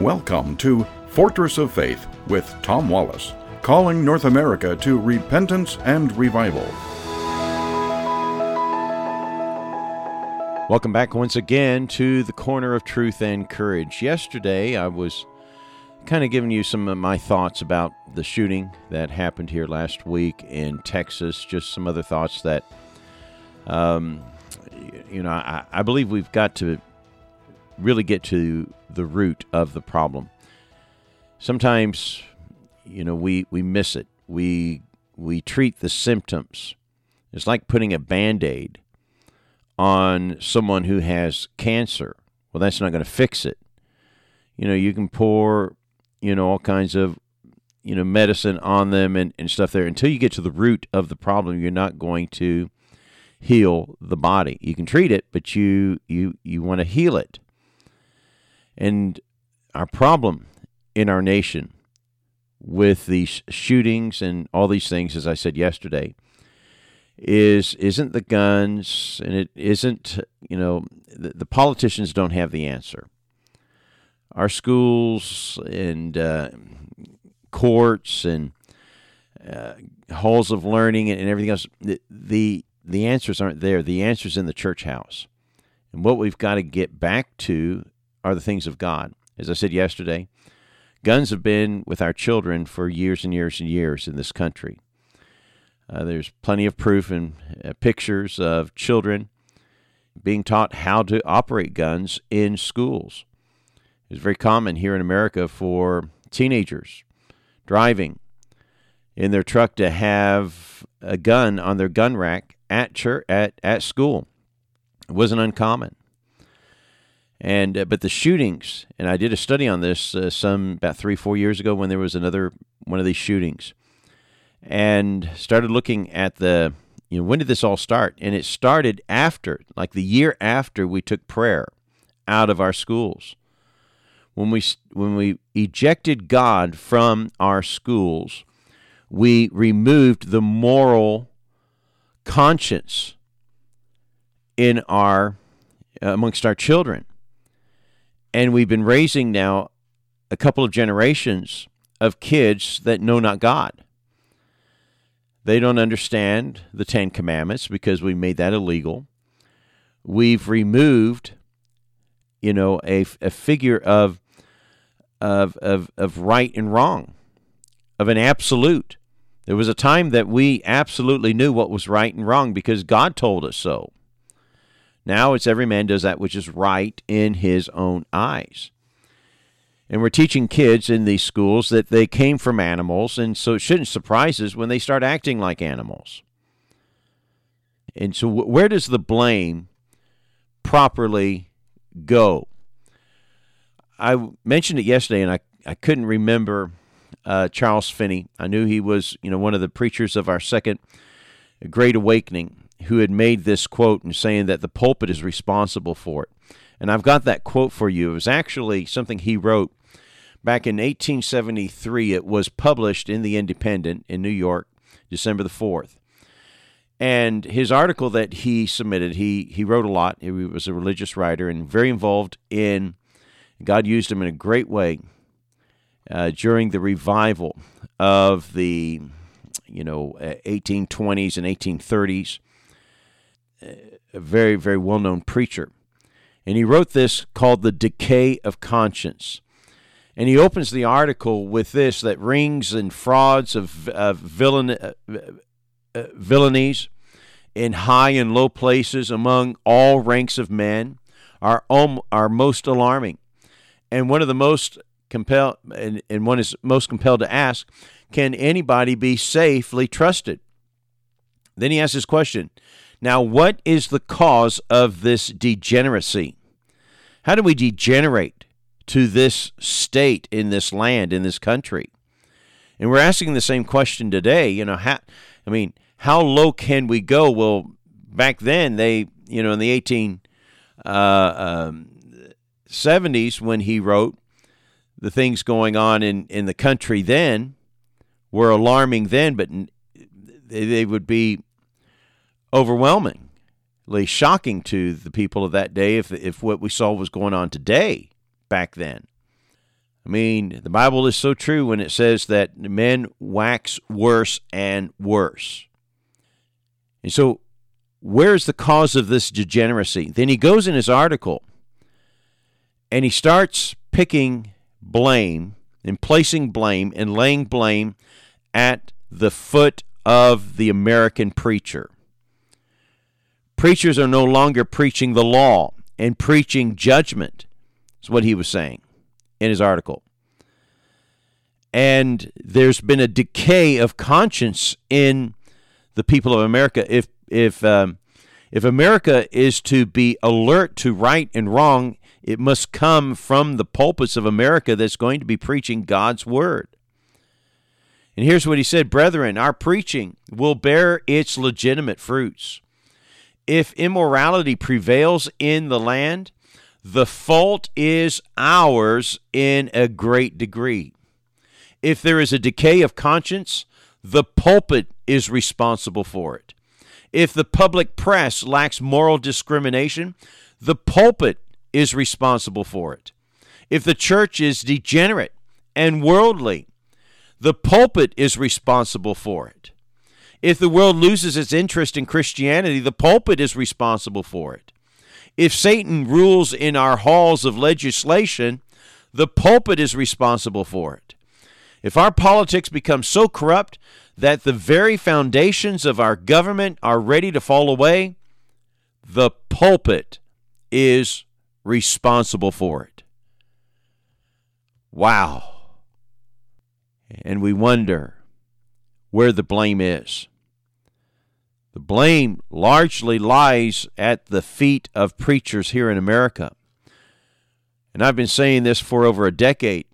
Welcome to Fortress of Faith with Tom Wallace, calling North America to repentance and revival. Welcome back once again to the Corner of Truth and Courage. Yesterday, I was kind of giving you some of my thoughts about the shooting that happened here last week in Texas, just some other thoughts that, um, you know, I, I believe we've got to really get to the root of the problem. Sometimes, you know, we, we miss it. We we treat the symptoms. It's like putting a band-aid on someone who has cancer. Well, that's not going to fix it. You know, you can pour, you know, all kinds of, you know, medicine on them and, and stuff there. Until you get to the root of the problem, you're not going to heal the body. You can treat it, but you you you want to heal it. And our problem in our nation with these shootings and all these things, as I said yesterday, is isn't the guns and it isn't you know the, the politicians don't have the answer. Our schools and uh, courts and uh, halls of learning and, everything else the, the the answers aren't there. The answers in the church house. And what we've got to get back to are the things of God. As I said yesterday, guns have been with our children for years and years and years in this country. Uh, there's plenty of proof and uh, pictures of children being taught how to operate guns in schools. It's very common here in America for teenagers driving in their truck to have a gun on their gun rack at church, at, at school. It wasn't uncommon. And uh, but the shootings, and I did a study on this uh, some about three four years ago when there was another one of these shootings, and started looking at the you know when did this all start? And it started after like the year after we took prayer out of our schools. When we when we ejected God from our schools, we removed the moral conscience in our amongst our children and we've been raising now a couple of generations of kids that know not God. They don't understand the Ten Commandments because we made that illegal. We've removed, you know, a, a figure of, of, of, of right and wrong, of an absolute. There was a time that we absolutely knew what was right and wrong because God told us so. Now it's every man does that which is right in his own eyes. And we're teaching kids in these schools that they came from animals, and so it shouldn't surprise us when they start acting like animals. And so, where does the blame properly go? I mentioned it yesterday, and I, I couldn't remember uh, Charles Finney. I knew he was, you know, one of the preachers of our second Great Awakening who had made this quote and saying that the pulpit is responsible for it. And I've got that quote for you. It was actually something he wrote back in 1873. It was published in the Independent in New York, December the 4th. And his article that he submitted, he, he wrote a lot. He was a religious writer and very involved in, God used him in a great way uh, during the revival of the, you know, 1820s and 1830s a very, very well known preacher. And he wrote this called The Decay of Conscience. And he opens the article with this that rings and frauds of, of villain, uh, uh, villainies in high and low places among all ranks of men are, um, are most alarming. And one of the most compelled, and, and one is most compelled to ask, can anybody be safely trusted? Then he asks this question now, what is the cause of this degeneracy? How do we degenerate to this state in this land, in this country? And we're asking the same question today. You know, how, I mean, how low can we go? Well, back then, they, you know, in the 1870s, uh, um, when he wrote, the things going on in, in the country then were alarming then, but they would be overwhelmingly shocking to the people of that day if, if what we saw was going on today back then. I mean, the Bible is so true when it says that men wax worse and worse. And so, where's the cause of this degeneracy? Then he goes in his article and he starts picking blame and placing blame and laying blame at the foot of the American preacher. Preachers are no longer preaching the law and preaching judgment, is what he was saying in his article. And there's been a decay of conscience in the people of America. If if um, if America is to be alert to right and wrong, it must come from the pulpits of America that's going to be preaching God's word. And here's what he said Brethren, our preaching will bear its legitimate fruits. If immorality prevails in the land, the fault is ours in a great degree. If there is a decay of conscience, the pulpit is responsible for it. If the public press lacks moral discrimination, the pulpit is responsible for it. If the church is degenerate and worldly, the pulpit is responsible for it. If the world loses its interest in Christianity, the pulpit is responsible for it. If Satan rules in our halls of legislation, the pulpit is responsible for it. If our politics become so corrupt that the very foundations of our government are ready to fall away, the pulpit is responsible for it. Wow. And we wonder where the blame is. The blame largely lies at the feet of preachers here in America. And I've been saying this for over a decade.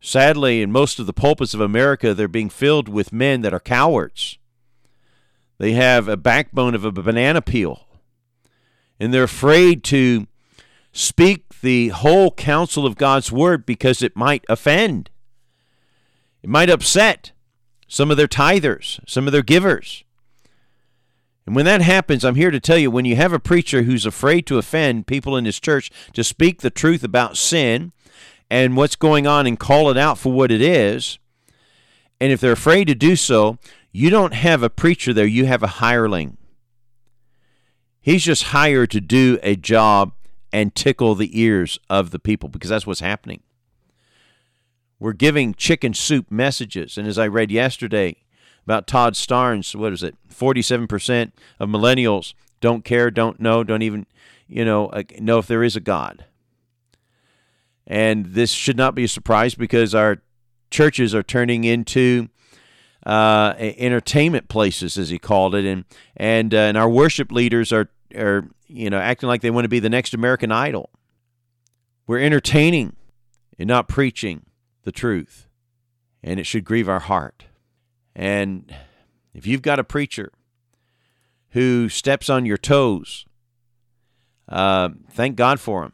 Sadly, in most of the pulpits of America, they're being filled with men that are cowards. They have a backbone of a banana peel. And they're afraid to speak the whole counsel of God's word because it might offend. It might upset some of their tithers, some of their givers. And when that happens, I'm here to tell you when you have a preacher who's afraid to offend people in his church to speak the truth about sin and what's going on and call it out for what it is, and if they're afraid to do so, you don't have a preacher there, you have a hireling. He's just hired to do a job and tickle the ears of the people because that's what's happening. We're giving chicken soup messages. And as I read yesterday about Todd Starnes, what is it? 47% of millennials don't care, don't know, don't even, you know, know if there is a God. And this should not be a surprise because our churches are turning into uh, entertainment places, as he called it, and and uh, and our worship leaders are are you know acting like they want to be the next American Idol. We're entertaining and not preaching the truth, and it should grieve our heart. And if you've got a preacher who steps on your toes, uh, thank God for him.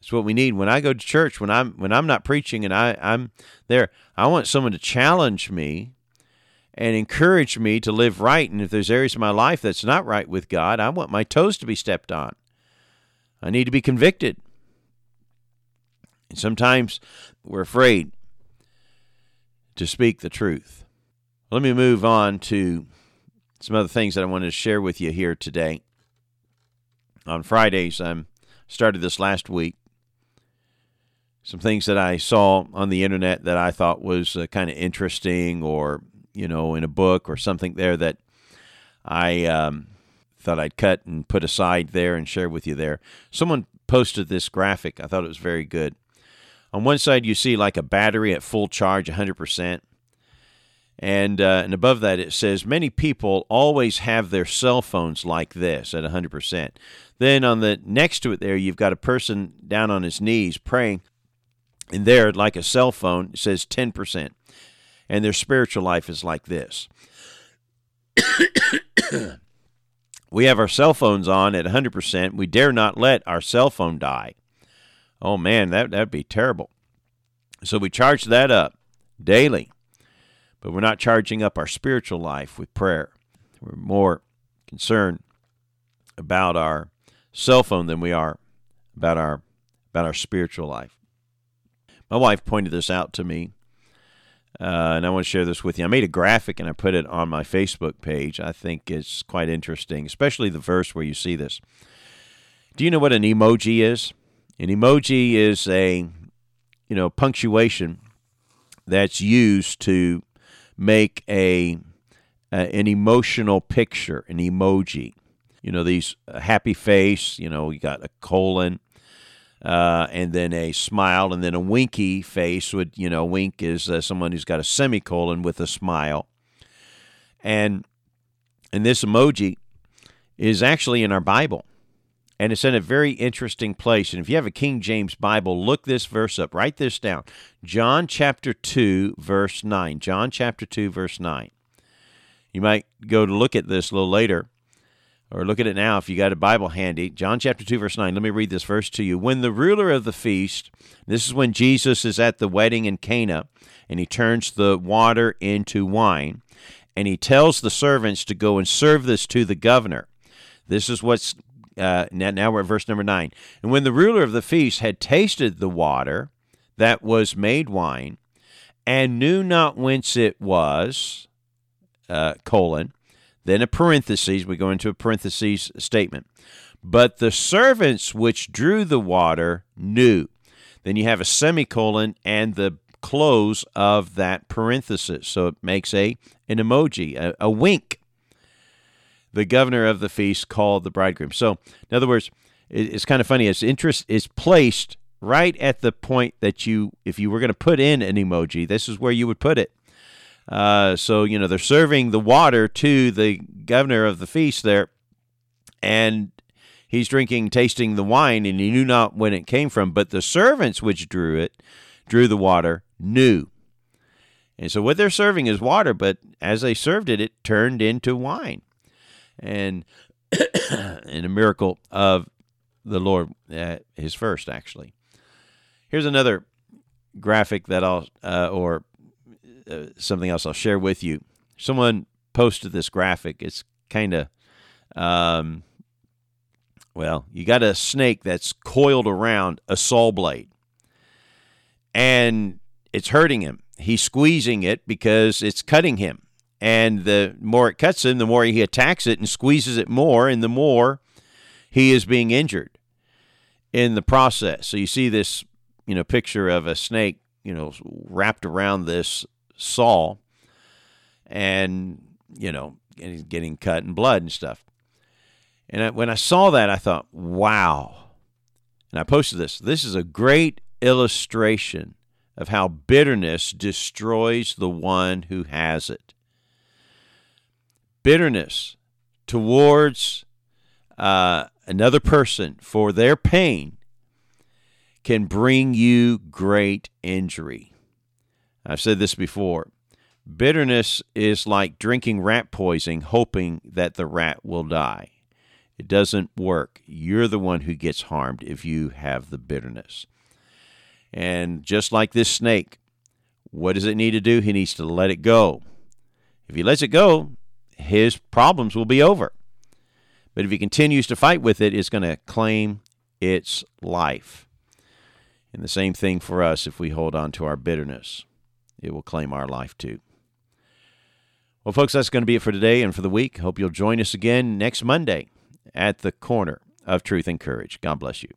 It's what we need. When I go to church, when I'm when I'm not preaching and I, I'm there, I want someone to challenge me and encourage me to live right. And if there's areas of my life that's not right with God, I want my toes to be stepped on. I need to be convicted. And sometimes we're afraid to speak the truth. Let me move on to some other things that I wanted to share with you here today. On Fridays, I started this last week. Some things that I saw on the internet that I thought was uh, kind of interesting or you know, in a book or something there that I um, thought I'd cut and put aside there and share with you there. Someone posted this graphic. I thought it was very good. On one side, you see like a battery at full charge, 100%. And, uh, and above that, it says many people always have their cell phones like this at 100%. Then on the next to it, there, you've got a person down on his knees praying. And there, like a cell phone, it says 10% and their spiritual life is like this. we have our cell phones on at 100%. We dare not let our cell phone die. Oh man, that that'd be terrible. So we charge that up daily. But we're not charging up our spiritual life with prayer. We're more concerned about our cell phone than we are about our about our spiritual life. My wife pointed this out to me, uh, and I want to share this with you. I made a graphic and I put it on my Facebook page. I think it's quite interesting, especially the verse where you see this. Do you know what an emoji is? An emoji is a you know punctuation that's used to make a uh, an emotional picture, an emoji. You know, these happy face, you know, you got a colon, uh, and then a smile, and then a winky face would, you know, wink is uh, someone who's got a semicolon with a smile. And and this emoji is actually in our Bible. And it's in a very interesting place. And if you have a King James Bible, look this verse up. Write this down. John chapter 2, verse 9. John chapter 2, verse 9. You might go to look at this a little later or look at it now if you got a Bible handy. John chapter 2, verse 9. Let me read this verse to you. When the ruler of the feast, this is when Jesus is at the wedding in Cana, and he turns the water into wine, and he tells the servants to go and serve this to the governor. This is what's, uh, now, we're at verse number 9. And when the ruler of the feast had tasted the water that was made wine, and knew not whence it was, uh, colon, then a parenthesis, we go into a parenthesis statement. But the servants which drew the water knew. Then you have a semicolon and the close of that parenthesis. So it makes a an emoji, a, a wink. The governor of the feast called the bridegroom. So, in other words, it, it's kind of funny. Its interest is placed right at the point that you, if you were going to put in an emoji, this is where you would put it. Uh, so, you know, they're serving the water to the governor of the feast there, and he's drinking, tasting the wine, and he knew not when it came from. But the servants which drew it, drew the water, knew. And so what they're serving is water, but as they served it, it turned into wine. And in a miracle of the Lord, his first, actually. Here's another graphic that I'll, uh, or uh, something else I'll share with you. Someone posted this graphic. It's kind of, um, well, you got a snake that's coiled around a saw blade, and it's hurting him. He's squeezing it because it's cutting him. And the more it cuts him, the more he attacks it and squeezes it more, and the more he is being injured in the process. So you see this, you know, picture of a snake, you know, wrapped around this saw and, you know, and he's getting cut and blood and stuff. And I, when I saw that, I thought, wow. And I posted this. This is a great illustration of how bitterness destroys the one who has it. Bitterness towards uh, another person for their pain can bring you great injury. I've said this before. Bitterness is like drinking rat poison, hoping that the rat will die. It doesn't work. You're the one who gets harmed if you have the bitterness. And just like this snake, what does it need to do? He needs to let it go. If he lets it go, his problems will be over. But if he continues to fight with it, it's going to claim its life. And the same thing for us if we hold on to our bitterness it will claim our life too. Well, folks, that's going to be it for today and for the week. Hope you'll join us again next Monday at the corner of truth and courage. God bless you.